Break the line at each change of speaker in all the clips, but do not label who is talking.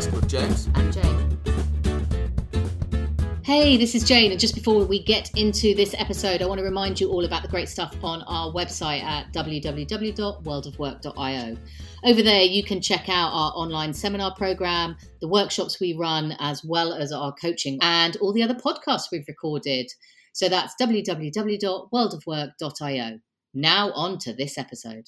podcast with James
and Jane. Hey, this is Jane, and just before we get into this episode, I want to remind you all about the great stuff on our website at www.worldofwork.io. Over there, you can check out our online seminar program, the workshops we run, as well as our coaching and all the other podcasts we've recorded. So that's www.worldofwork.io. Now, on to this episode.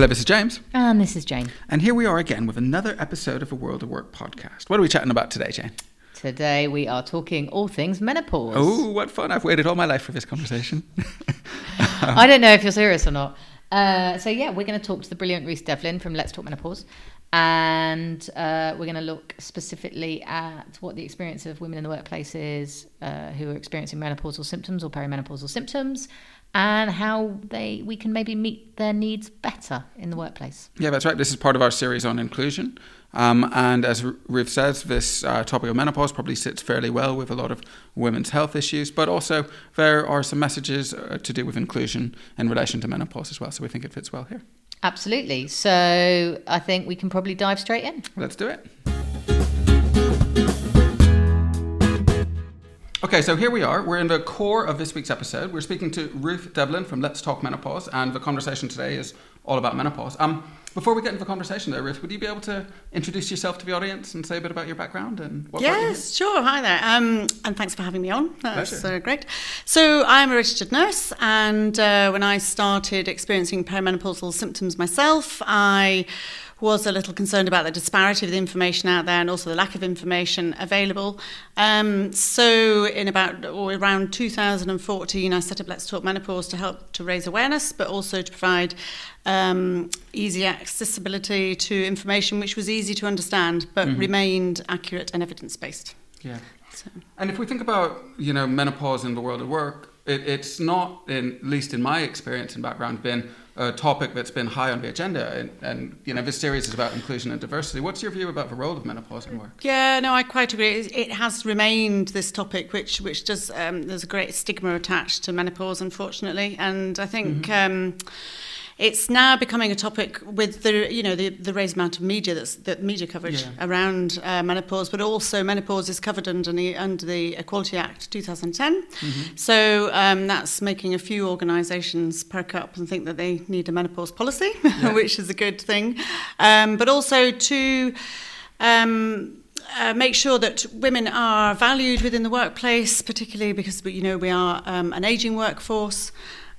Hello, this is James.
And this is Jane.
And here we are again with another episode of a World of Work podcast. What are we chatting about today, Jane?
Today we are talking all things menopause.
Oh, what fun. I've waited all my life for this conversation.
I don't know if you're serious or not. Uh, so, yeah, we're going to talk to the brilliant Ruth Devlin from Let's Talk Menopause. And uh, we're going to look specifically at what the experience of women in the workplace is uh, who are experiencing menopausal symptoms or perimenopausal symptoms and how they we can maybe meet their needs better in the workplace.
Yeah, that's right. This is part of our series on inclusion. Um, and as Ruth says, this uh, topic of menopause probably sits fairly well with a lot of women's health issues, but also there are some messages uh, to do with inclusion in relation to menopause as well. So we think it fits well here.
Absolutely. So I think we can probably dive straight in.
Let's do it. Okay, so here we are. We're in the core of this week's episode. We're speaking to Ruth Devlin from Let's Talk Menopause, and the conversation today is all about menopause. Um, before we get into the conversation, though, Ruth, would you be able to introduce yourself to the audience and say a bit about your background and what?
Yes, sure. Hi there, um, and thanks for having me on. That's uh, great. So I'm a registered nurse, and uh, when I started experiencing perimenopausal symptoms myself, I was a little concerned about the disparity of the information out there and also the lack of information available. Um, so, in about or around 2014, I set up Let's Talk Menopause to help to raise awareness, but also to provide um, easy accessibility to information which was easy to understand but mm-hmm. remained accurate and evidence based.
Yeah. So. And if we think about you know menopause in the world of work, it, it's not, in, at least in my experience and background, been a topic that's been high on the agenda. And, and, you know, this series is about inclusion and diversity. What's your view about the role of menopause in work?
Yeah, no, I quite agree. It has remained this topic, which which does um, there's a great stigma attached to menopause, unfortunately, and I think. Mm-hmm. Um, it's now becoming a topic with the you know the, the raised amount of media that's that media coverage yeah. around uh, menopause, but also menopause is covered under the under the Equality Act 2010. Mm-hmm. So um, that's making a few organisations perk up and think that they need a menopause policy, yeah. which is a good thing. Um, but also to um, uh, make sure that women are valued within the workplace, particularly because you know we are um, an aging workforce.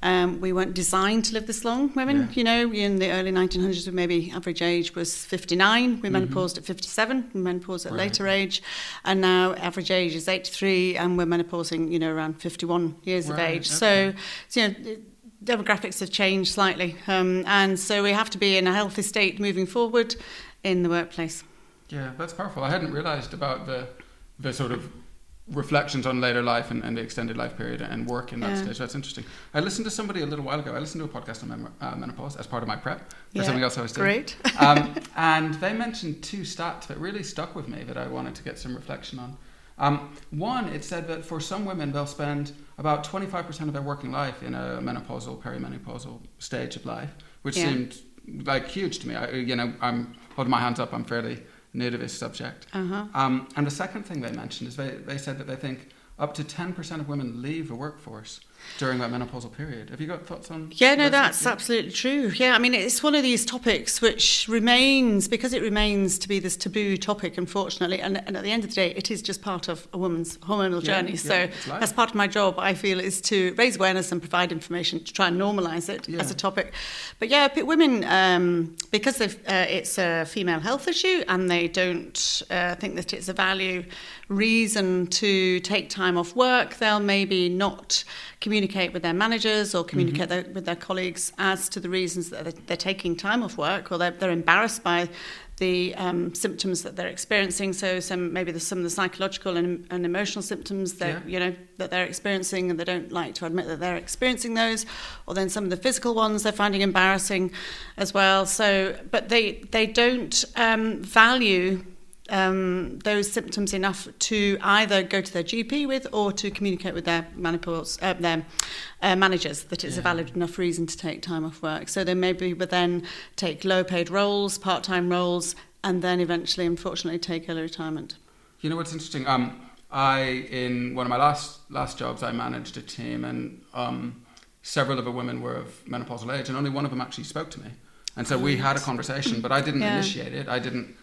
Um, we weren't designed to live this long, women. Yeah. You know, in the early 1900s, we maybe average age was 59. We mm-hmm. menopaused at 57. We menopaused at right. later age, and now average age is 83, and we're menopausing, you know, around 51 years right. of age. Okay. So, you know. Demographics have changed slightly, um, and so we have to be in a healthy state moving forward in the workplace.
Yeah, that's powerful. I hadn't realised about the the sort of reflections on later life and, and, the extended life period and work in that yeah. stage. That's interesting. I listened to somebody a little while ago. I listened to a podcast on uh, menopause as part of my prep for yeah. something else I was doing.
Great.
um, and they mentioned two stats that really stuck with me that I wanted to get some reflection on. Um, one, it said that for some women, they'll spend about 25% of their working life in a menopausal, perimenopausal stage of life, which yeah. seemed like huge to me. I, you know, I'm holding my hands up. I'm fairly nativist subject. Uh-huh. Um, and the second thing they mentioned is they, they said that they think up to 10% of women leave the workforce during that menopausal period. Have you got thoughts on?
Yeah, no, that's absolutely true. Yeah, I mean, it's one of these topics which remains because it remains to be this taboo topic, unfortunately. And, and at the end of the day, it is just part of a woman's hormonal
yeah,
journey. so, as part of my job, I feel is to raise awareness and provide information to try and normalise it yeah. as a topic. But yeah, women um, because uh, it's a female health issue and they don't uh, think that it's a value reason to take time off work, they'll maybe not communicate with their managers or communicate mm-hmm. their, with their colleagues as to the reasons that they're, they're taking time off work or they're, they're embarrassed by the um, symptoms that they're experiencing. So some maybe there's some of the psychological and, and emotional symptoms that yeah. you know that they're experiencing, and they don't like to admit that they're experiencing those. Or then some of the physical ones they're finding embarrassing as well. So, but they they don't um, value um, those symptoms enough to either go to their GP with or to communicate with their menopause, uh, their uh, managers that it's yeah. a valid enough reason to take time off work. So they maybe would then take low paid roles, part time roles, and then eventually, unfortunately, take early retirement.
You know what's interesting? Um, I in one of my last last jobs, I managed a team, and um, several of the women were of menopausal age, and only one of them actually spoke to me. And so we had a conversation, but I didn't yeah. initiate it. I didn't,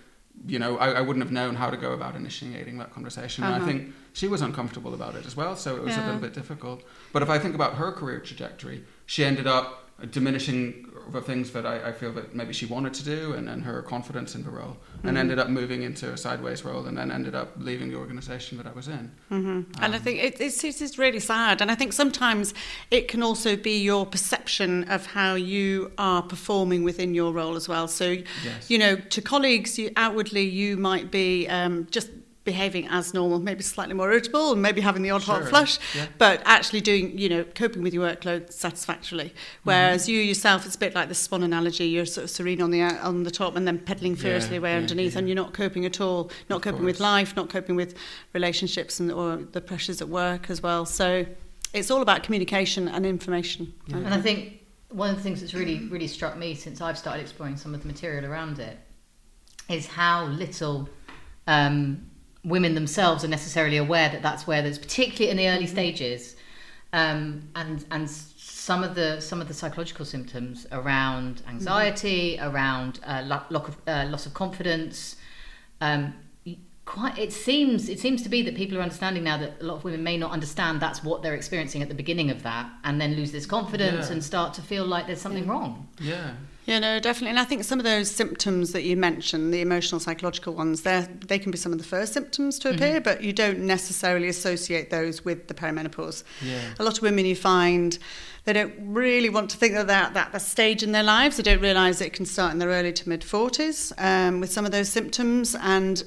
you know, I, I, wouldn't have known how to go about initiating that conversation. Uh-huh. And I think she was uncomfortable about it as well, so it was yeah. a little bit difficult. But if I think about her career trajectory, she ended up diminishing the things that I, I, feel that maybe she wanted to do and, and her confidence in the role mm-hmm. and ended up moving into a sideways role and then ended up leaving the organization that I was in.
Mm-hmm. Um, and I think it, it's, it's really sad. And I think sometimes it can also be your perception of how you are performing within your role as well. So, yes. you know, to colleagues, you, outwardly you might be um, just behaving as normal, maybe slightly more irritable, and maybe having the odd sure. hot flush, yeah. but actually doing, you know, coping with your workload satisfactorily. Whereas mm-hmm. you yourself, it's a bit like the swan analogy. You're sort of serene on the on the top, and then pedaling furiously yeah, away yeah, underneath, and you're not coping at all. Not of coping course. with life, not coping with relationships, and or the pressures at work as well. So it's all about communication and information.
And I think one of the things that's really really struck me since I've started exploring some of the material around it is how little um, women themselves are necessarily aware that that's where there's particularly in the early mm-hmm. stages um, and and some of the some of the psychological symptoms around anxiety mm-hmm. around uh, loss, of, uh, loss of confidence um, quite it seems it seems to be that people are understanding now that a lot of women may not understand that's what they're experiencing at the beginning of that and then lose this confidence yeah. and start to feel like there's something
yeah.
wrong
yeah
yeah, no, definitely. And I think some of those symptoms that you mentioned, the emotional, psychological ones, they can be some of the first symptoms to appear, mm-hmm. but you don't necessarily associate those with the perimenopause. Yeah. A lot of women you find they don't really want to think that they're at that stage in their lives. They don't realise it can start in their early to mid 40s um, with some of those symptoms. And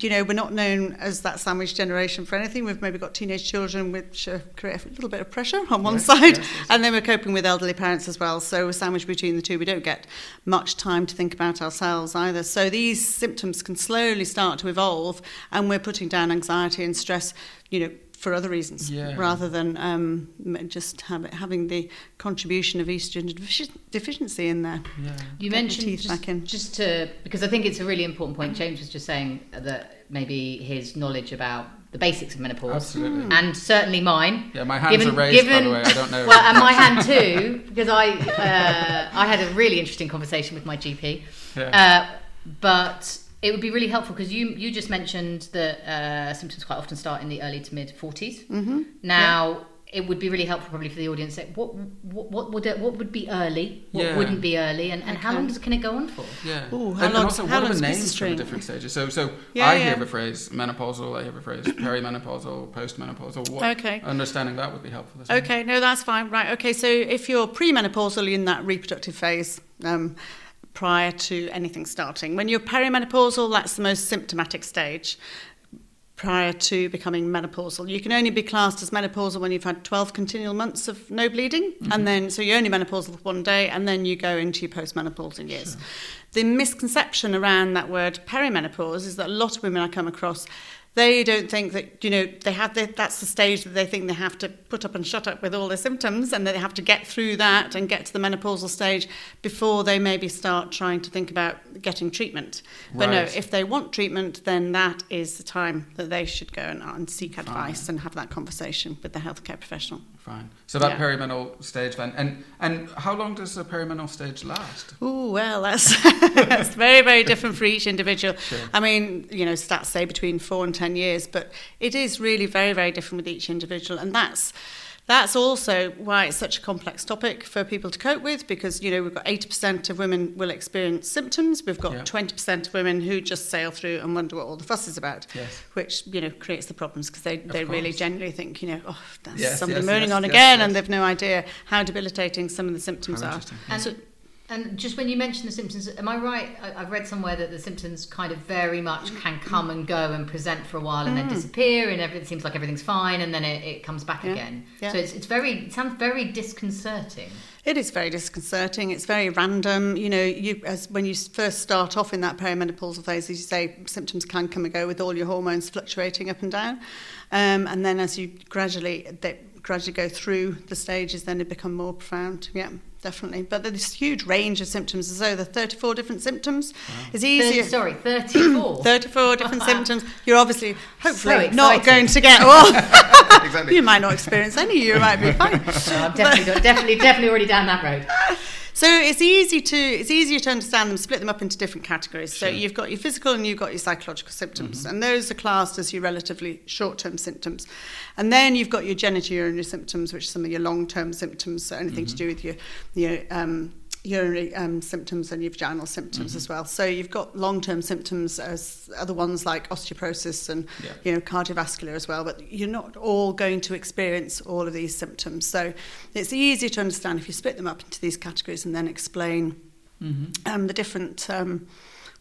you know, we're not known as that sandwich generation for anything. We've maybe got teenage children which uh, create a little bit of pressure on one yes, side, yes, yes. and then we're coping with elderly parents as well. So we're sandwiched between the two. We don't get much time to think about ourselves either. So these symptoms can slowly start to evolve, and we're putting down anxiety and stress, you know, for other reasons yeah. rather than um, just have it, having the contribution of estrogen deficiency in there.
Yeah. You mentioned just, just, to because I think it's a really important point. James was just saying that maybe his knowledge about the basics of menopause,
Absolutely.
and certainly mine.
Yeah, my hands given, are raised. Given, by the way, I don't know.
Well, and my hand too, because I uh, I had a really interesting conversation with my GP. Yeah. Uh, but it would be really helpful because you you just mentioned that uh, symptoms quite often start in the early to mid 40s. Mm-hmm. Now. Yeah. It would be really helpful, probably, for the audience. That what what what would it, what would be early? What yeah. wouldn't be early? And, and okay. how long does, can it go on for?
Yeah. Ooh, how and, long? And also, what are the names for the different stages? So, so yeah, I hear the phrase menopausal. I hear the phrase perimenopausal, postmenopausal. What, okay. Understanding that would be helpful.
Okay. No, that's fine. Right. Okay. So, if you're premenopausal in that reproductive phase. Um, prior to anything starting. When you're perimenopausal, that's the most symptomatic stage prior to becoming menopausal. You can only be classed as menopausal when you've had 12 continual months of no bleeding, mm-hmm. and then so you're only menopausal for one day, and then you go into your postmenopausal years. Sure. The misconception around that word perimenopause is that a lot of women I come across they don't think that you know they have the, that's the stage that they think they have to put up and shut up with all their symptoms and they have to get through that and get to the menopausal stage before they maybe start trying to think about getting treatment. Right. but no if they want treatment then that is the time that they should go and, and seek advice and have that conversation with the healthcare professional
Fine. So that yeah. perimenal stage then, and and how long does the perimenal stage last?
Oh well, that's that's very very different for each individual. Sure. I mean, you know, stats say between four and ten years, but it is really very very different with each individual, and that's that's also why it's such a complex topic for people to cope with because you know we've got 80% of women will experience symptoms. We've got yeah. 20% of women who just sail through and wonder what all the fuss is about yes. which you know creates the problems because they, they really genuinely think you know oh that's yes, somebody yes, moaning on again and they've no idea how debilitating some of the symptoms how are.
and,
so,
And just when you mention the symptoms, am I right? I, I've read somewhere that the symptoms kind of very much can come and go and present for a while and then disappear, and everything seems like everything's fine, and then it, it comes back
Yeah.
again.
Yeah.
So it's, it's very, it sounds very disconcerting.
It is very disconcerting. It's very random. You know, you as when you first start off in that perimenopausal phase, as you say, symptoms can come and go with all your hormones fluctuating up and down, um, and then as you gradually they gradually go through the stages, then it become more profound. Yeah, definitely. But there's this huge range of symptoms. as So the 34 different symptoms. It's easier.
30, sorry, 34.
34 different symptoms. You're obviously, hopefully,
So
not going to get well.
exactly.
you might not experience any. You might be fine.
No, I'm definitely, definitely, definitely already down that road.
So it's easy to it's easier to understand them, split them up into different categories. So you've got your physical and you've got your psychological symptoms, and those are classed as your relatively short-term symptoms. And then you've got your genitourinary symptoms, which are some of your long-term symptoms, so anything to do with your your um, urinary um, symptoms and your vaginal symptoms as well. So you've got long-term symptoms as other ones like osteoporosis and
Yeah.
you know cardiovascular as well. But you're not all going to experience all of these symptoms. So it's easier to understand if you split them up into these categories and then explain
Mm-hmm.
um, the different um,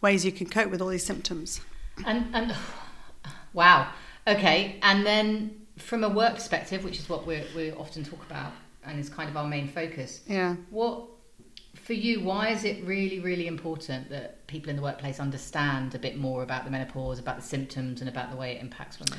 ways you can cope with all these symptoms.
And, and wow. Okay. And then from a work perspective, which is what we we often talk about and is kind of our main focus,
Yeah.
what for you, why is it really, really important that people in the workplace understand a bit more about the menopause, about the symptoms, and about the way it impacts women?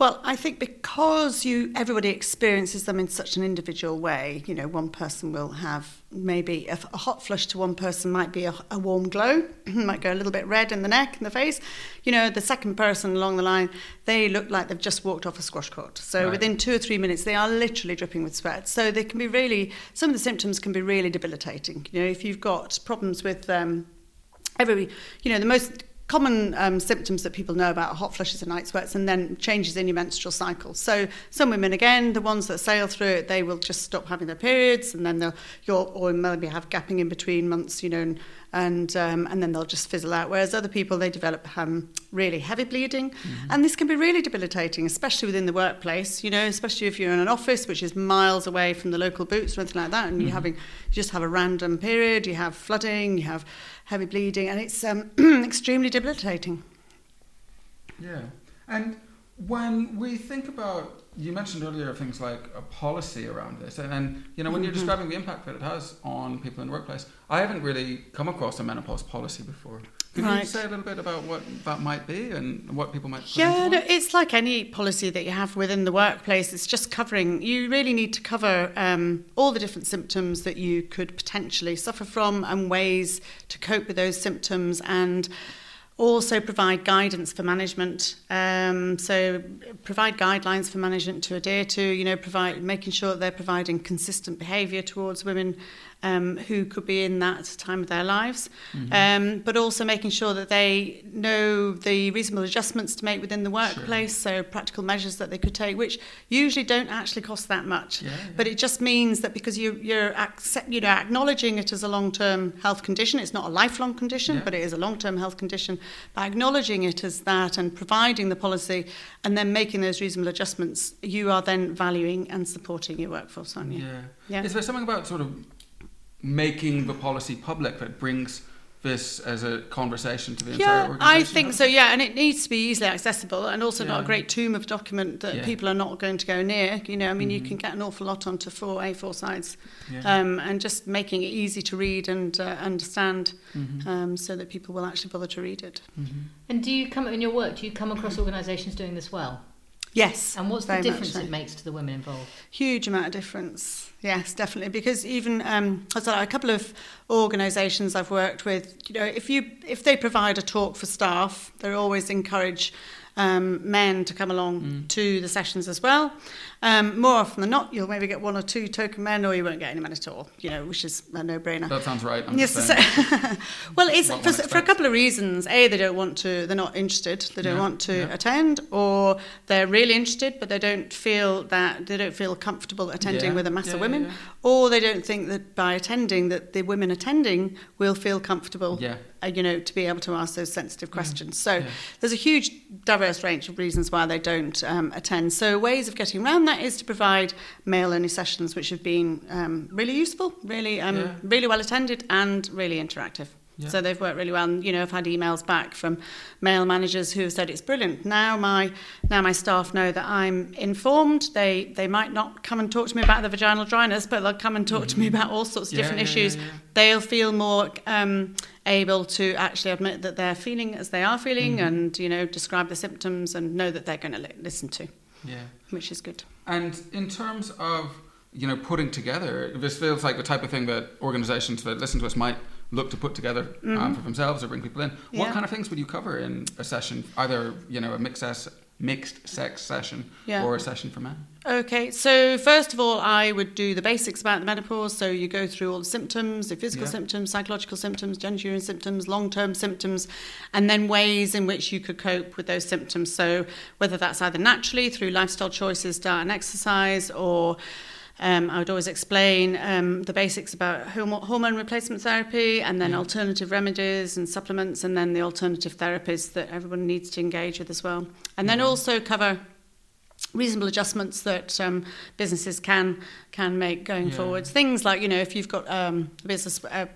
Well, I think because you everybody experiences them in such an individual way, you know, one person will have maybe a, a hot flush to one person might be a, a warm glow, might go a little bit red in the neck and the face. You know, the second person along the line, they look like they've just walked off a squash court. So
Right.
within two or three minutes, they are literally dripping with sweat. So they can be really, some of the symptoms can be really debilitating. You know, if you've got problems with um, every, you know, the most common um, symptoms that people know about are hot flushes and night sweats and then changes in your menstrual cycle. So some women, again, the ones that sail through it, they will just stop having their periods and then they'll, you'll, or maybe have gapping in between months, you know, and, and, um, and then they'll just fizzle out. Whereas other people, they develop um, really heavy bleeding. And this can be really debilitating, especially within the workplace, you know, especially if you're in an office which is miles away from the local Boots or anything like that, and you're having, you just have a random period, you have flooding, you have heavy bleeding, and it's um, extremely debilitating.
Yeah. And when we think about, you mentioned earlier things like a policy around this, and, and you know, when you're describing the impact that it has on people in the workplace, I haven't really come across a menopause policy before. Can you say a little bit about what that might be and what people might
Yeah, no, it's like any policy that you have within the workplace. It's just covering. You really need to cover um, all the different symptoms that you could potentially suffer from and ways to cope with those symptoms and also provide guidance for management. Um, so provide guidelines for management to adhere to. You know, provide making sure that they're providing consistent behaviour towards women um, who could be in that time of their lives, um, but also making sure that they know the reasonable adjustments to make within the workplace. So practical measures that they could take, which usually don't actually cost that much.
Yeah, yeah.
But it just means that because you, you're accept, you know acknowledging it as a long-term health condition, it's not a lifelong condition,
Yeah.
but it is a long-term health condition. By acknowledging it as that and providing the policy and then making those reasonable adjustments, you are then valuing and supporting your workforce, aren't you?
Yeah.
Yeah.
Is there something about sort of making the policy public that brings this as a conversation to the entire
Yeah,
organisation?
I think so. Yeah, and it needs to be easily accessible, and also not a great tomb of document that
Yeah.
people are not going to go near. You know, I mean, you can get an awful lot onto four A4 sides,
Yeah.
um, and just making it easy to read and uh, understand, um, so that people will actually bother to read it.
And do you come in your work? Do you come across organisations doing this well?
Yes.
And what's the difference
so.
it makes to the women involved?
Huge amount of difference. Yes, definitely. Because even um, I said, a couple of organisations I've worked with, you know, if you if they provide a talk for staff, they always encourage um, men to come along to the sessions as well. Um, more often than not, you'll maybe get one or two token men, or you won't get any men at all. You know, which is a no-brainer.
That sounds right. I'm
Yes, so- well, it's for, for a couple of reasons. A, they don't want to, they're not interested, they don't
Yeah,
want to
yeah.
attend, or they're really interested, but they don't feel that they don't feel comfortable attending
Yeah,
with a mass of women, or they don't think that by attending that the women attending will feel comfortable.
Yeah.
Uh, you know, to be able to ask those sensitive questions. So there's a huge diverse range of reasons why they don't um, attend. So ways of getting around that is to provide male only sessions, which have been um, really useful, really, um,
Yeah.
really well attended, and really interactive.
Yeah.
So they've worked really well. And, you know, I've had emails back from male managers who have said it's brilliant. Now my now my staff know that I'm informed. They they might not come and talk to me about the vaginal dryness, but they'll come and talk to me about all sorts of
Mm-hmm. Yeah,
different
yeah,
issues. They'll feel more um, able to actually admit that they're feeling as they are feeling,
Mm-hmm.
and you know, describe the symptoms and know that they're going to li- listen to,
Yeah.
which is good.
And in terms of you know putting together, this feels like the type of thing that organisations that listen to us might look to put together um, for themselves or bring people in. What
Mm-hmm.
Kind of things would you cover in a session? Either you know a mix sex, mixed sex session
Yeah.
or a session for men.
Okay, so first of all, I would do the basics about the menopause. So you go through all the symptoms, the physical
Yeah.
symptoms, psychological symptoms, genitourinary symptoms, long-term symptoms, and then ways in which you could cope with those symptoms. So whether that's either naturally through lifestyle choices, diet and exercise, or um, I would always explain um, the basics about hormone replacement therapy and then
Yeah.
alternative remedies and supplements and then the alternative therapies that everyone needs to engage with as well. And then also cover reasonable adjustments that um, businesses can can make going
Yeah.
forwards. Things like you know if you've got um, a business uh,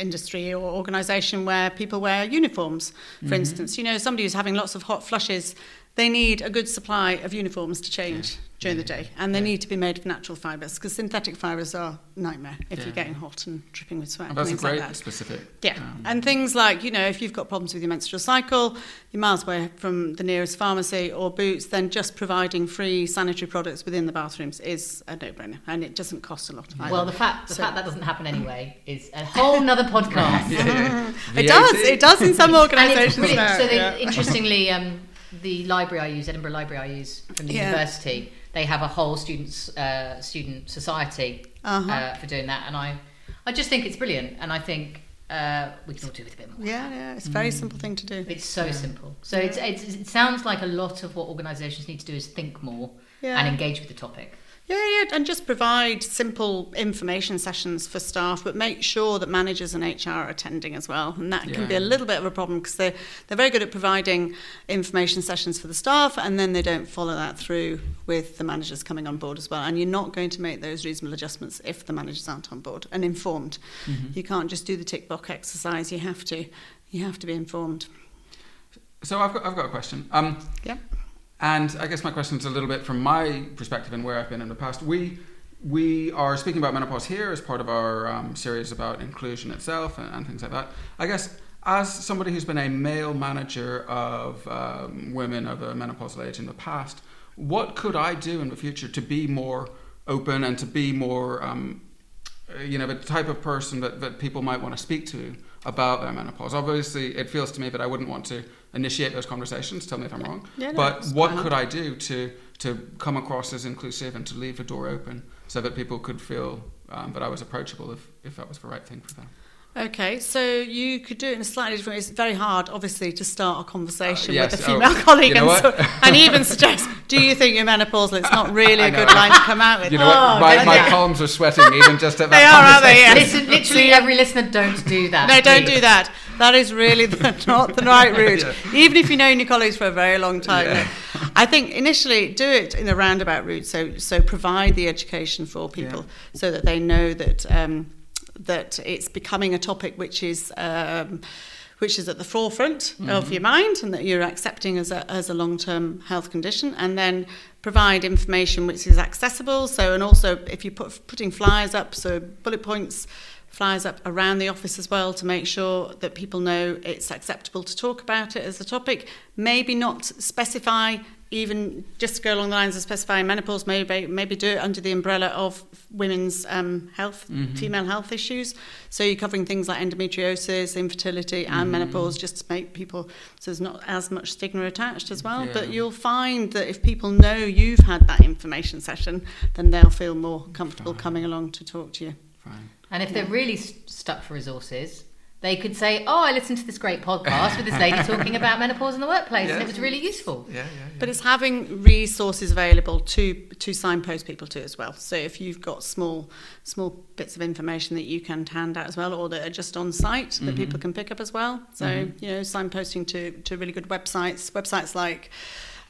industry or organisation where people wear uniforms, for
Mm-hmm.
instance, you know somebody who's having lots of hot flushes, they need a good supply of uniforms to change
Yeah.
during
Yeah.
the day, and they
Yeah.
need to be made of natural fibres because synthetic fibres are a nightmare if
Yeah.
you're getting hot and dripping with sweat.
And
and
that's a
things like
great
that.
specific.
Yeah,
um,
and things like, you know, if you've got problems with your menstrual cycle, you're miles away from the nearest pharmacy or Boots, then just providing free sanitary products within the bathrooms is a no-brainer, and it doesn't cost a lot. Either.
Well, the fact the
So-
fact that doesn't happen anyway is a whole nother podcast.
Yeah.
it does, it does in some
And it's
organisations
brilliant.
now.
So, they,
yeah.
interestingly, um, the library I use, Edinburgh Library I use from the
Yeah.
university, they have a whole students uh, student society
Uh-huh.
uh, for doing that, and I I just think it's brilliant, and I think uh, we can all do with a bit more.
yeah, yeah, it's a very simple thing to do.
It's so simple. So it's, it's, it sounds like a lot of what organisations need to do is think more
Yeah.
and engage with the topic.
Yeah, yeah, and just provide simple information sessions for staff, but make sure that managers and HR are attending as well. And that can be a little bit of a problem because they're, they're very good at providing information sessions for the staff, and then they don't follow that through with the managers coming on board as well. And you're not going to make those reasonable adjustments if the managers aren't on board and informed.
Mhm.
You can't just do the tick box exercise. You have to, you have to be informed.
So I've got I've got a question. Um,
Yep.
And I guess my question is a little bit from my perspective and where I've been in the past. We we are speaking about menopause here as part of our um, series about inclusion itself and, and things like that. I guess as somebody who's been a male manager of um, women of a menopausal age in the past, what could I do in the future to be more open and to be more, um, you know, the type of person that, that people might want to speak to about their menopause? Obviously, it feels to me that I wouldn't want to initiate those conversations. Tell me if I'm wrong.
Yeah, no,
but what could I do to to come across as inclusive and to leave the door open so that people could feel um, that I was approachable if, if that was the right thing for them?
Okay, so you could do it in a slightly different way. It's very hard, obviously, to start a conversation
Uh, yes,
with a
oh,
female colleague
you know
and, so, and even suggest, do you think you're menopausal? It's not really a good line to come out with.
You know what?
Oh,
My,
don't
my palms are sweating even just at that
They are, aren't they?
conversation.
Yes.
Listen, literally every listener, don't do that.
No, don't do that. That is really the, not the right route.
Yeah.
Even if you know your colleagues for a very long time.
Yeah.
No. I think initially do it in a roundabout route. So, so provide the education for people so that they know that um, that it's becoming a topic which is. Um, which is at the forefront of your mind and that you're accepting as a, as a long-term health condition and then provide information which is accessible so and also if you put putting flyers up so bullet points flyers up around the office as well to make sure that people know it's acceptable to talk about it as a topic maybe not specify even just to go along the lines of specifying menopause maybe maybe do it under the umbrella of women's um, health
Mhm.
female health issues so you're covering things like endometriosis infertility and
Mhm.
menopause just to make people so there's not as much stigma attached as well
Yeah.
but you'll find that if people know you've had that information session then they'll feel more comfortable
Fine.
coming along to talk to you
Fine.
And if they're really st- stuck for resources, they could say, "Oh, I listened to this great podcast with this lady talking about menopause in the workplace, and it was really useful."
Yeah, yeah, yeah.
But it's having resources available to to signpost people to as well. So if you've got small small bits of information that you can hand out as well, or that are just on site that
Mhm.
people can pick up as well. So
Mhm.
you know, signposting to to really good websites, websites like.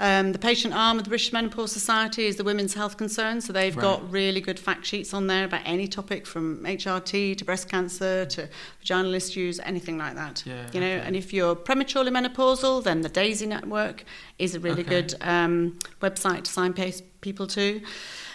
Um, the patient arm of the British Menopause Society is the Women's Health Concern, so they've
Right.
got really good fact sheets on there about any topic from HRT to breast cancer to vaginal issues, anything like that.
Yeah,
you know,
okay.
and if you're prematurely menopausal, then the Daisy Network is a really
Okay.
good um, website to signpost people to.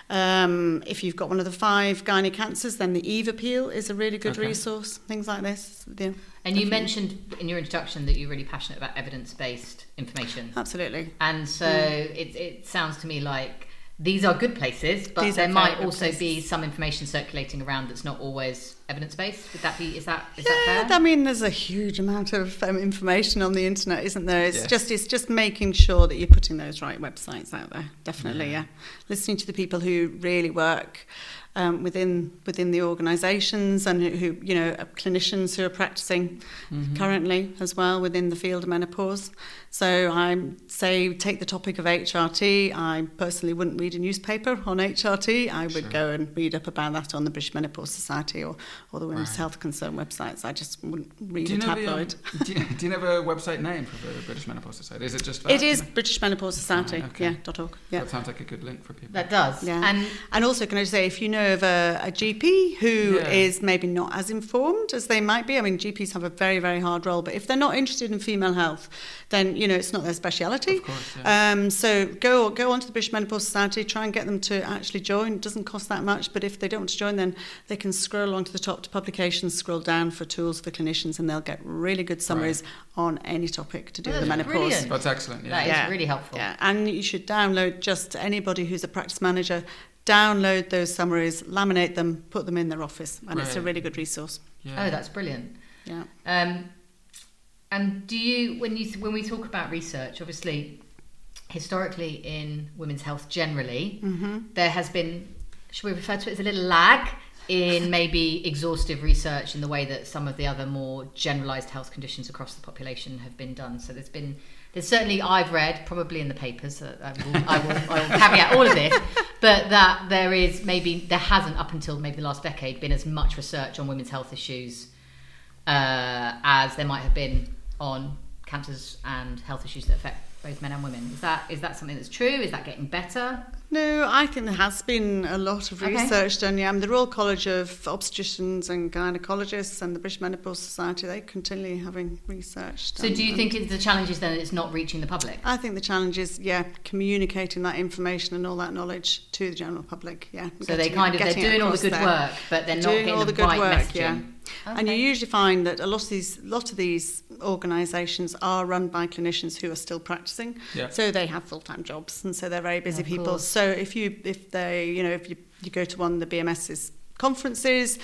Um, if you've got one of the five gynae cancers, then the Eve Appeal is a really good
Okay.
resource. Things like this. Yeah,
And you mentioned in your introduction that you're really passionate about evidence based information.
absolutely.
And so it, it sounds to me like these are good places, but
These
there might
good
also be some information circulating around that's not always evidence based. Would that be? Is that is
Yeah,
that fair?
I mean, there's a huge amount of um, information on the internet, isn't there? It's
Yes.
just it's just making sure that you're putting those right websites out there. Definitely, yeah. Listening to the people who really work um, within within the organisations and who, who you know are clinicians who are practicing
Mm-hmm.
currently as well within the field of menopause. So I say take the topic of HRT. I personally wouldn't read a newspaper on HRT. I would
Sure.
go and read up about that on the British Menopause Society or, or the Women's
Right.
Health Concern websites. I just wouldn't read
Do
a
you, know the, um,
tabloid.
do, you, do you know a website name for the British Menopause Society? Is it just that?
It is
you know?
British Menopause Society,
Right, okay.
yeah, dot .org. Yeah.
That sounds like a good link for people.
that does.
Yeah.
And
And also, can I say, if you know of a, a GP who is
Yeah.
maybe not as informed as they might be, I mean, GPs have a very, very hard role, but if they're not interested in female health, then, you know, it's not their speciality.
Of course, yeah.
Um, so go go on to the British Menopause Society, try and get them to actually join. It doesn't cost that much, but if they don't want to join, then they can scroll along to the top to publications, scroll down for tools for clinicians, and they'll get really good summaries on any topic to do with the menopause.
brilliant.
That's excellent. Yeah.
That is
Yeah.
really helpful.
Yeah, and you should download just anybody who's a practice manager. Download those summaries, laminate them, put them in their office, and it's a really good resource.
yeah.
Oh, that's brilliant.
Yeah.
Um, and do you, when you when we talk about research, obviously, historically in women's health generally,
Mm-hmm.
there has been, should we refer to it as a little lag in maybe exhaustive research in the way that some of the other more generalised health conditions across the population have been done. So there's been, there's certainly I've read, probably in the papers, uh, I, will, I, will, I will caveat all of this, but that there is maybe, there hasn't up until maybe the last decade been as much research on women's health issues uh, as there might have been on cancers and health issues that affect both men and women. Is that is that something that's true? Is that getting better?
No, I think there has been a lot of
Okay.
research done. Yeah, I mean, the Royal College of Obstetricians and Gynecologists and the British Menopause Society, they continually having research.
So do you think it's the challenge is then that it's not reaching the public?
I think the challenge is, yeah, communicating that information and all that knowledge to the general public. Yeah.
So they
it-
kind of they're doing all the good
there.
work, but they're not getting
all
the,
the good
right
work,
messaging.
yeah. And you usually find that a lot of these, lot of these organisations are run by clinicians who are still practicing.
Yeah.
So they have full time jobs, and so they're very busy
Of
people.
course.
So if you, if they, you know, if you, you go to one of the BMS's conferences.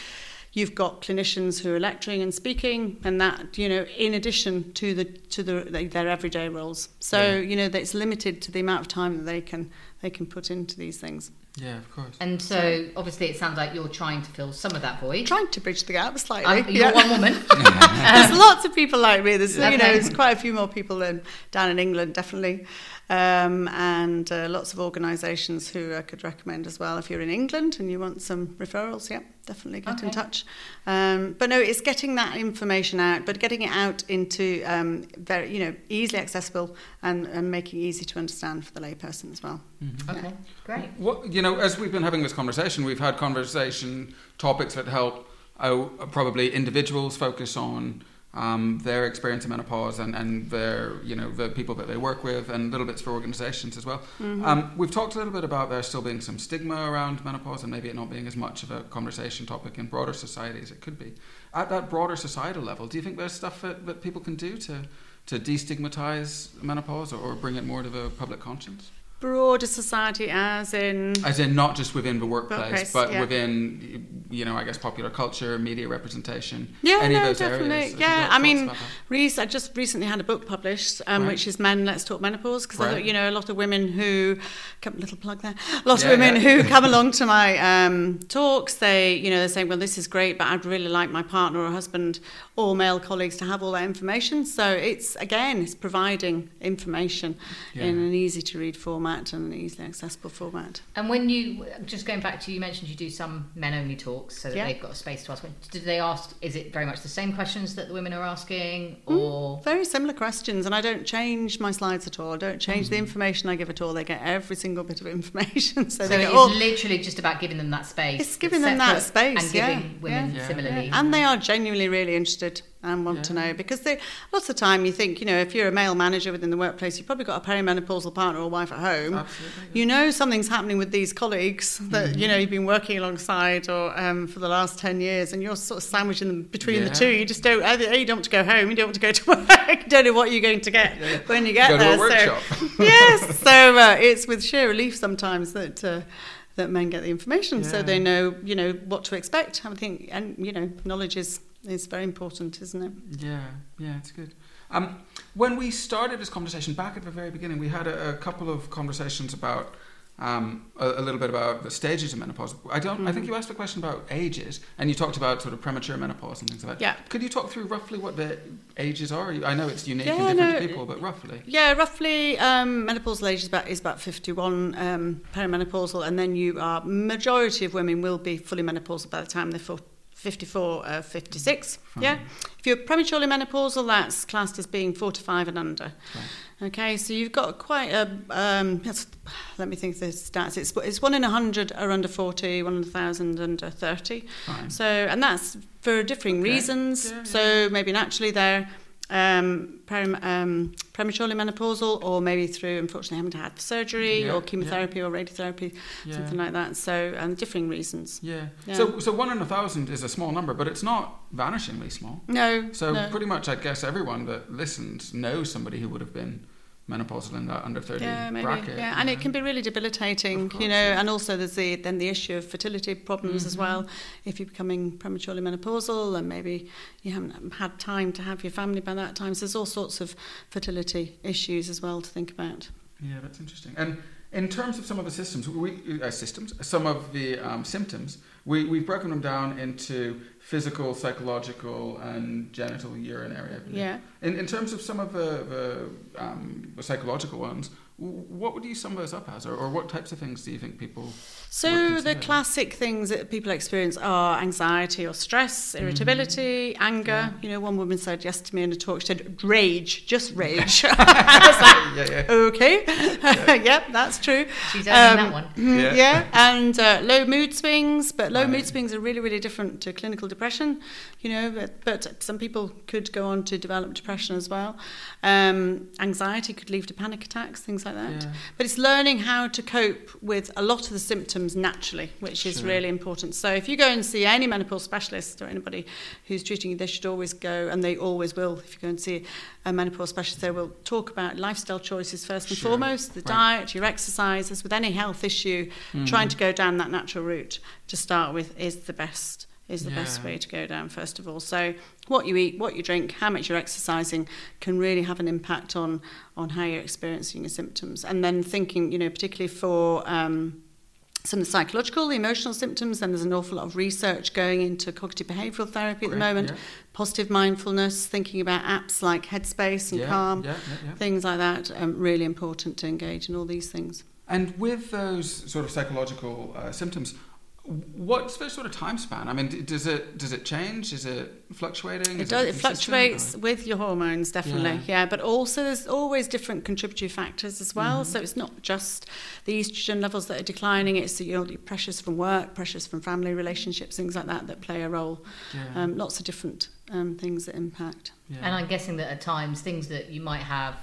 You've got clinicians who are lecturing and speaking, and that you know, in addition to the to the their everyday roles. So
Yeah.
you know, that it's limited to the amount of time that they can they can put into these things.
Yeah, of course.
And so obviously it sounds like you're trying to fill some of that void.
Trying to bridge the gap slightly.
Um, you're
yeah.
one woman.
There's lots of people like me. There's, you know, there's quite a few more people than down in England, definitely, um, and uh, lots of organisations who I could recommend as well. If you're in England and you want some referrals, yeah, definitely get in touch. Um, but no, it's getting that information out, but getting it out into um, very, you know, easily accessible and, and making it easy to understand for the layperson as well.
Okay, great.
What you know, as we've been having this conversation, we've had conversation topics that help uh, probably individuals focus on um, their experience of menopause and, and their you know the people that they work with, and little bits for organisations as well. Um, we've talked a little bit about there still being some stigma around menopause, and maybe it not being as much of a conversation topic in broader society as it could be. At that broader societal level, do you think there's stuff that, that people can do to to destigmatize menopause or, or bring it more to the public conscience?
Broader society, as in
As in, not just within the workplace,
Workplace,
but
yeah.
within, you know, I guess popular culture, media representation.
Yeah,
any
no,
of those
definitely.
areas.
Yeah, I mean? Reese, I just recently had a book published, um,
Right.
which is Men Let's Talk Menopause, because I
Right.
thought, you know, a lot of women who, come, little plug there, a lot
Yeah,
of women
yeah.
who come along to my um, talks, they, you know, they're saying, well, this is great, but I'd really like my partner or husband or male colleagues to have all that information. So it's, again, it's providing information
Yeah.
in an easy to read format and an easily accessible format.
And when you just going back to you mentioned you do some men only talks. talks so that
Yeah.
they've got a space to ask. Did they ask? Is it very much the same questions that the women are asking,
Mm.
or
Very similar questions, and I don't change my slides at all. I don't change the information I give at all. They get every single bit of information, so,
so,
they
it's
get all.
literally just about giving them that space?
It's giving them that space,
and giving
yeah,
women
yeah.
similarly.
And they are genuinely really interested and want to know because they, lots of time you think, you know, if you're a male manager within the workplace, you've probably got a perimenopausal partner or wife at home.
Absolutely.
You know something's happening with these colleagues that
Mm-hmm.
you know you've been working alongside or um, for the last ten years, and you're sort of sandwiching them between the two. You just don't. Either A, you don't want to go home, you don't want to go to work. you don't know what you're going to get
Yeah.
when you get
Go to a
there.
workshop.
So yes, so uh, it's with sheer relief sometimes that. Uh, that men get the information, so they know, you know, what to expect. I think, and you know, knowledge is is very important, isn't it?
Yeah, yeah, it's good. Um, when we started this conversation back at the very beginning, we had a, a couple of conversations about um, a, a little bit about the stages of menopause. I don't. I think you asked a question about ages, and you talked about sort of premature menopause and things like that.
Yeah.
Could you talk through roughly what the ages are? I know it's unique
Yeah,
and different
no,
to people, but roughly.
Yeah, roughly um, menopausal age is about is about 51 um, perimenopausal, and then you are majority of women will be fully menopausal by the time they're fo- 54, uh, 56. Yeah, if you're prematurely menopausal, that's classed as being 45 and under.
Right.
Okay, so you've got quite a. Um, let me think of the stats. It's it's one in a hundred are under 40, one in a thousand under 30.
Fine.
So, and that's for differing
Okay.
reasons.
Yeah, yeah.
So maybe naturally they're um, perim- um, prematurely menopausal, or maybe through unfortunately having to have surgery
Yeah,
or
yeah.
chemotherapy or radiotherapy,
Yeah.
something like that. So, and differing reasons.
Yeah.
Yeah.
So, so one in a thousand is a small number, but it's not vanishingly small.
No.
So
no.
pretty much, I guess everyone that listens knows somebody who would have been menopausal in that under thirty
yeah, maybe.
bracket.
yeah, and
know.
it can be really debilitating,
course,
you know.
yeah. Mm-hmm.
And also, there's the then the issue of fertility problems as well. If you're becoming prematurely menopausal, and maybe you haven't had time to have your family by that time, so there's all sorts of fertility issues as well to think about.
Yeah, that's interesting. And in terms of some of the systems, we uh, systems, some of the um, symptoms, we we've broken them down into physical, psychological, and genital urinary.
Yeah.
In in terms of some of the the, um, the psychological ones, what would you sum those up as, or, or what types of things do you think people?
So the classic things that people experience are anxiety or stress, irritability, anger.
Yeah.
You know, one woman said yes to me in a talk, she said rage, just rage. I was like,
yeah, yeah.
okay, yep, that's true.
She's owning
Um,
that one.
Mm,
Yeah.
Yeah, and uh, low mood swings, but low
Right.
mood swings are really, really different to clinical depression, you know, but, but some people could go on to develop depression as well. Um, anxiety could lead to panic attacks, things like that.
Yeah.
But it's learning how to cope with a lot of the symptoms naturally, which is
Sure.
really important. So if you go and see any menopause specialist or anybody who's treating you, they should always go, and they always will, if you go and see a menopause specialist, they will talk about lifestyle choices first and
Sure.
foremost, the
Right.
diet, your exercises, with any health issue,
Mm.
trying to go down that natural route to start with is the best is the best way to go down first of all so what you eat what you drink how much you're exercising can really have an impact on on how you're experiencing your symptoms and then thinking you know particularly for um, some of the psychological, the emotional symptoms, and there's an awful lot of research going into cognitive behavioural therapy at the moment.
yeah.
Positive mindfulness, thinking about apps like Headspace and
Yeah,
Calm,
yeah, yeah, yeah.
things like that. Um, really important to engage in all these things.
And with those sort of psychological uh, symptoms, what's the sort of time span? I mean, does it does it change? Is it fluctuating?
It
Is
does. It
consistent,
fluctuates
or-
with your hormones, definitely.
Yeah.
Yeah. but also there's always different contributory factors as well.
Mm-hmm.
So it's not just the estrogen levels that are declining. It's you know the pressures from work, pressures from family relationships, things like that that play a role.
Yeah.
Um, lots of different um, things that impact.
yeah.
And I'm guessing that at times things that you might have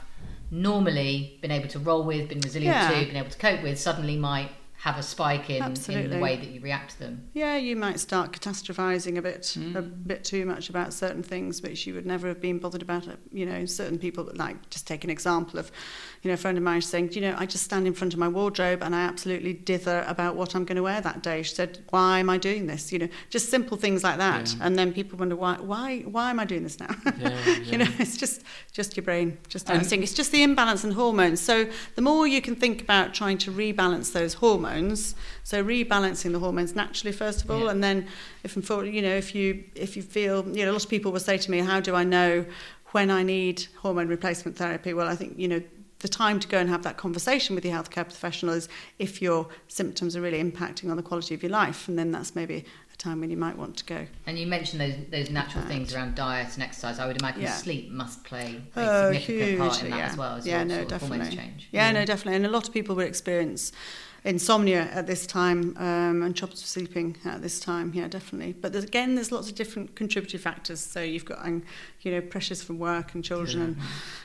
normally been able to roll with, been resilient
Yeah.
to, been able to cope with, suddenly might have a spike in, in the way that you react to them.
Yeah, you might start catastrophizing a bit,
Mm.
a bit too much about certain things which you would never have been bothered about. uh, You know, certain people like just take an example of, you know, a friend of mine saying, you know, I just stand in front of my wardrobe and I absolutely dither about what I'm going to wear that day. She said, "Why am I doing this?" You know, just simple things like that,
Yeah.
and then people wonder why, why, why am I doing this now?
Yeah,
you know, it's just just your brain just
And-
dancing. It's just the imbalance in hormones. So the more you can think about trying to rebalance those hormones, so rebalancing the hormones naturally first of all,
Yeah.
and then if you know if you if you feel you know a lot of people will say to me, how do I know when I need hormone replacement therapy? Well, I think you know the time to go and have that conversation with your healthcare professional is if your symptoms are really impacting on the quality of your life, and then that's maybe a time when you might want to go.
And you mentioned those those natural things around diet and exercise. I would imagine
Yeah.
sleep must play a
Oh,
significant part in that
yeah.
as well as
yeah,
your
no, definitely.
change.
Yeah,
Yeah.
no, mm. definitely. And a lot of people will experience insomnia at this time um, and trouble sleeping at this time. Yeah, definitely. But there's, again, there's lots of different contributory factors. So you've got, um, you know, pressures from work and children, and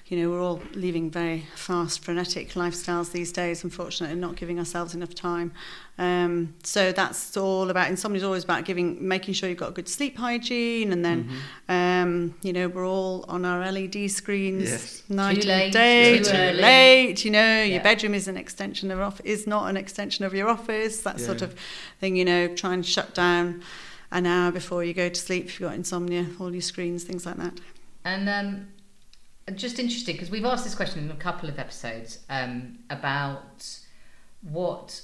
you know, we're all leading very fast, frenetic lifestyles these days. Unfortunately, not giving ourselves enough time. Um, so that's all about insomnia is always about giving, making sure you've got good sleep hygiene, and then,
Mm-hmm.
um, you know, we're all on our LED screens
Yes.
night
Too
and
late,
day,
too
too
early.
late. You know,
Yeah.
your bedroom is an extension of off is not an extension of your office. That sort of thing. You know, try and shut down an hour before you go to sleep if you've got insomnia. All your screens, things like that.
And um, just interesting because we've asked this question in a couple of episodes um, about what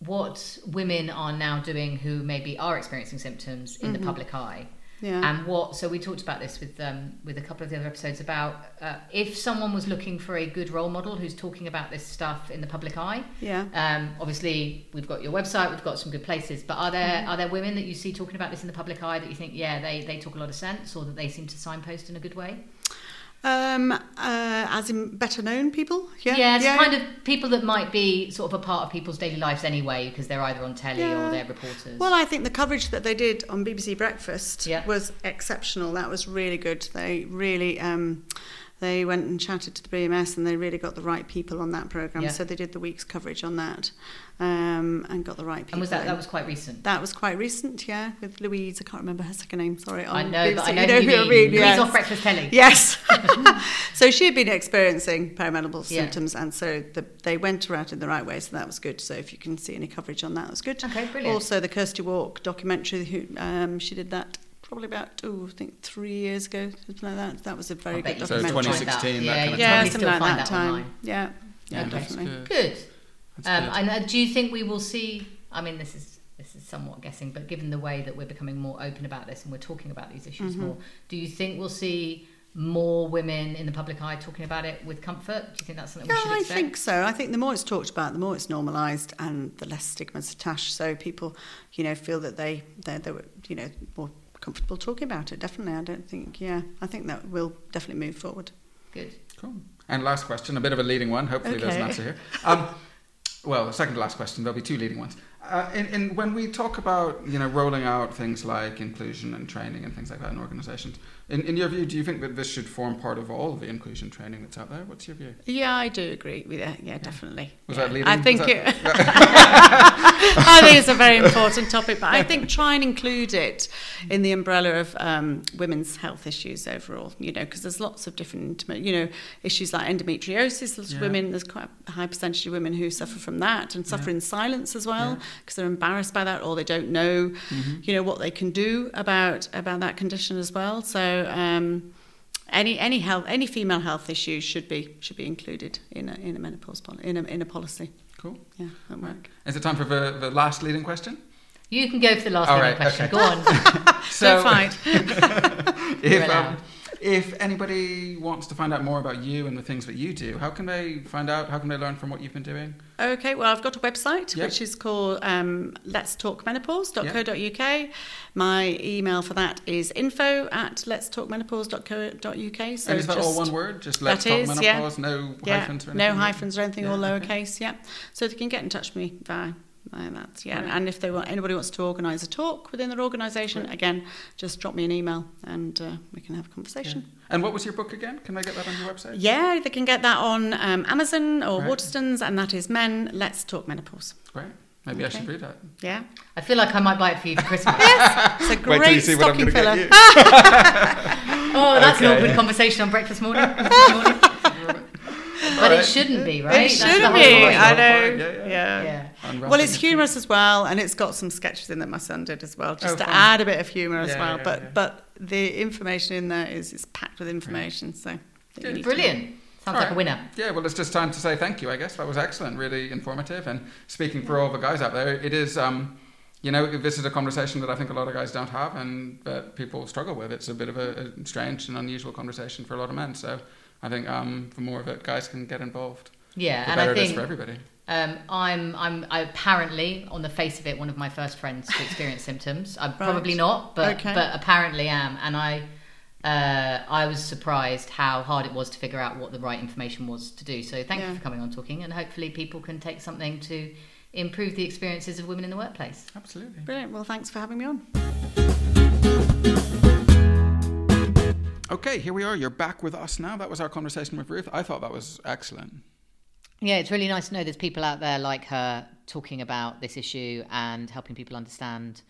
what women are now doing who maybe are experiencing symptoms in the public eye.
Yeah.
And what? So we talked about this with um, with a couple of the other episodes about uh, if someone was looking for a good role model who's talking about this stuff in the public eye.
yeah.
Um, obviously, we've got your website, we've got some good places, but are there
Mm-hmm.
are there women that you see talking about this in the public eye that you think, yeah, they, they talk a lot of sense, or that they seem to signpost in a good way?
Um, uh, as in better known people. Yeah.
yeah, it's kind of people that might be sort of a part of people's daily lives anyway, because they're either on telly or they're reporters.
Well, I think the coverage that they did on BBC Breakfast
Yeah.
was exceptional. That was really good. They really um, they went and chatted to the BMS and they really got the right people on that program.
Yeah.
So they did the week's coverage on that um, and got the right people.
and was that
in.
that was quite recent?
That was quite recent, yeah, with Louise. I can't remember her second name. Sorry,
I
on
know, but I know,
you know
who
who mean.
Louise
yes.
off breakfast telly.
Yes. so she had been experiencing perimenopause
Yeah.
symptoms, and so the, they went around in the right way. So that was good. So if you can see any coverage on that, that was good.
Okay, brilliant.
Also, the Kirsty Wark documentary, who um, she did that probably about oh, I think three years ago, something like that. That was a very good
you
So
documentary.
2016, that
yeah,
kind
you
of
can
yeah, something like that
that
time.
online.
Yeah, yeah,
Okay.
definitely.
Good.
Good.
That's
Um,
good.
and uh, do you think we will see? I mean, this is this is somewhat guessing, but given the way that we're becoming more open about this and we're talking about these issues
Mm-hmm.
more, do you think we'll see more women in the public eye talking about it with comfort? Do you think that's something
Yeah,
we should
I think so. I think the more it's talked about, the more it's normalised, and the less stigma's attached. So people, you know, feel that they they they were, you know, more comfortable talking about it. Definitely, I don't think. Yeah, I think that will definitely move forward.
Good.
Cool. And last question, a bit of a leading one. Hopefully, there's an answer here. Um, well, second to last question. There'll be two leading ones. Uh, in, in, when we talk about you know rolling out things like inclusion and training and things like that in organisations, in, in your view, do you think that this should form part of all of the inclusion training that's out there? What's your view?
Yeah, I do agree with that. Yeah, definitely.
Was
yeah.
that leading?
I think
that-
it, I think it's a very important topic, but I think try and include it in the umbrella of um, women's health issues overall. You know, because there's lots of different, you know, issues like endometriosis. Of
Yeah.
women, there's quite a high percentage of women who suffer from that and suffer in silence as well
Yeah.
because they're embarrassed by that or they don't know,
Mm-hmm.
you know, what they can do about about that condition as well. So. Um, any any health any female health issues should be should be included in a in a menopause poli- in a in a policy.
Cool.
Yeah, that work.
Is it time for the, the last leading question?
You can go for the last
All
leading
right,
question.
okay.
Go on.
Don't fight.
if,
allowed.
um, if anybody wants to find out more about you and the things that you do, how can they find out? How can they learn from what you've been doing?
Okay, well, I've got a website
Yeah.
which is called um, let's talk menopause.co.uk. My email for that is info at let's talk menopause.co.uk. So
and is that all one word? Just let's talk
is, yeah.
menopause, no
Yeah,
hyphens or
no
anything?
hyphens or anything, all
Yeah, okay.
lowercase. Yeah, so they can get in touch with me via. Via that's yeah.
Right.
And if they want, anybody wants to organise a talk within their organisation,
Right.
again, just drop me an email and uh, we can have a conversation.
And what was your book again? Can I get that on your website?
Yeah, they can get that on um, Amazon or
Right.
Waterstones, and that is Men Let's Talk Menopause.
Great. Maybe I should read that.
Yeah,
I feel like I might buy it for you for Christmas.
it's a
Wait you
great
see what I'm
stocking filler.
get you.
Oh, that's an
Okay.
awkward conversation on breakfast morning. morning. but it shouldn't be, right?
It
That's
shouldn't be. I know.
Yeah, yeah.
Yeah.
Yeah.
Unwrapping
Well, it's humorous as well, and it's got some sketches in that my son did as well, just
Oh,
to
fun.
add a bit of humour as
Yeah,
well.
yeah,
but
yeah.
but the information in there is is packed with information. So that you need to know.
Brilliant. Sounds
All
like a winner.
Yeah, well, it's just time to say thank you, I guess. That was excellent, really informative. And speaking for all the guys out there, it is, um, you know, this is a conversation that I think a lot of guys don't have and that people struggle with. It's a bit of a, a strange and unusual conversation for a lot of men. So I think um, the more of it guys can get involved,
Yeah,
the
and
better
I
it is
think
for everybody.
Um, I'm, I'm I apparently, on the face of it, one of my first friends to experience symptoms. I'm probably not, but
Okay.
but apparently am, and I uh, I was surprised how hard it was to figure out what the right information was to do. So thank
Yeah.
you for coming on talking, and hopefully people can take something to improve the experiences of women in the workplace.
Absolutely.
Brilliant. Well, thanks for having me on.
Okay, here we are. You're back with us now. That was our conversation with Ruth. I thought that was excellent.
Yeah, it's really nice to know there's people out there like her talking about this issue and helping people understand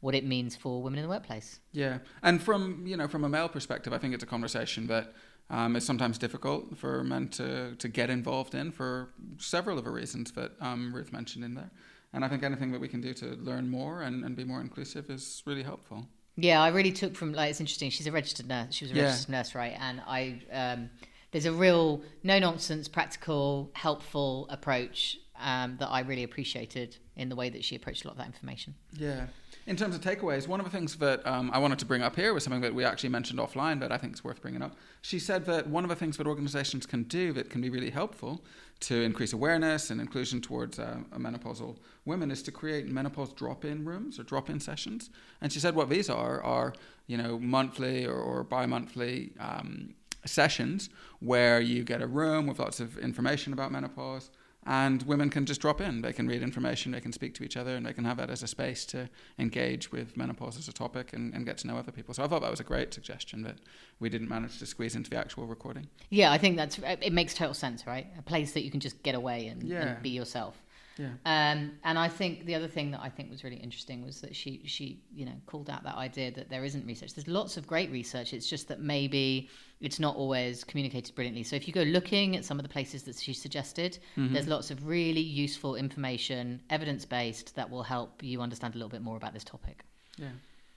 what it means for women in the workplace.
Yeah, and from you know from a male perspective, I think it's a conversation that um, is sometimes difficult for men to to get involved in for several of the reasons that um, Ruth mentioned in there. And I think anything that we can do to learn more and, and be more inclusive is really helpful.
Yeah, I really took from like it's interesting. She's a registered nurse. She was a
Yeah.
registered nurse, right? And I um, there's a real no nonsense, practical, helpful approach um, that I really appreciated in the way that she approached a lot of that information.
Yeah. In terms of takeaways, one of the things that um, I wanted to bring up here was something that we actually mentioned offline, but I think it's worth bringing up. She said that one of the things that organizations can do that can be really helpful to increase awareness and inclusion towards uh, menopausal women is to create menopause drop-in rooms or drop-in sessions. And she said what these are are you know monthly or, or bi-monthly um, sessions where you get a room with lots of information about menopause and women can just drop in. They can read information, they can speak to each other, and they can have that as a space to engage with menopause as a topic and, and get to know other people. So I thought that was a great suggestion that we didn't manage to squeeze into the actual recording.
Yeah, I think that's it. Makes total sense, right? A place that you can just get away and,
Yeah.
and be yourself.
Yeah.
Um, and I think the other thing that I think was really interesting was that she she you know called out that idea that there isn't research. There's lots of great research. It's just that maybe it's not always communicated brilliantly. So if you go looking at some of the places that she suggested, there's lots of really useful information, evidence based, that will help you understand a little bit more about this topic.
Yeah.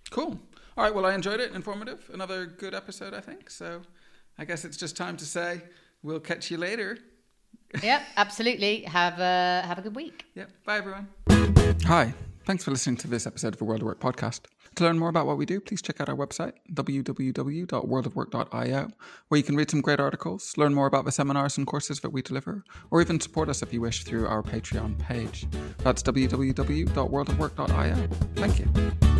Cool. All right. Well, I enjoyed it. Informative. Another good episode, I think. So I guess it's just time to say we'll catch you later.
Yep, absolutely. Have a have a good week.
Yep. Bye, everyone. Hi. Thanks for listening to this episode of the World of Work podcast. To learn more about what we do, please check out our website, www.worldofwork.io, where you can read some great articles, learn more about the seminars and courses that we deliver, or even support us if you wish through our Patreon page. That's www.worldofwork.io. Thank you.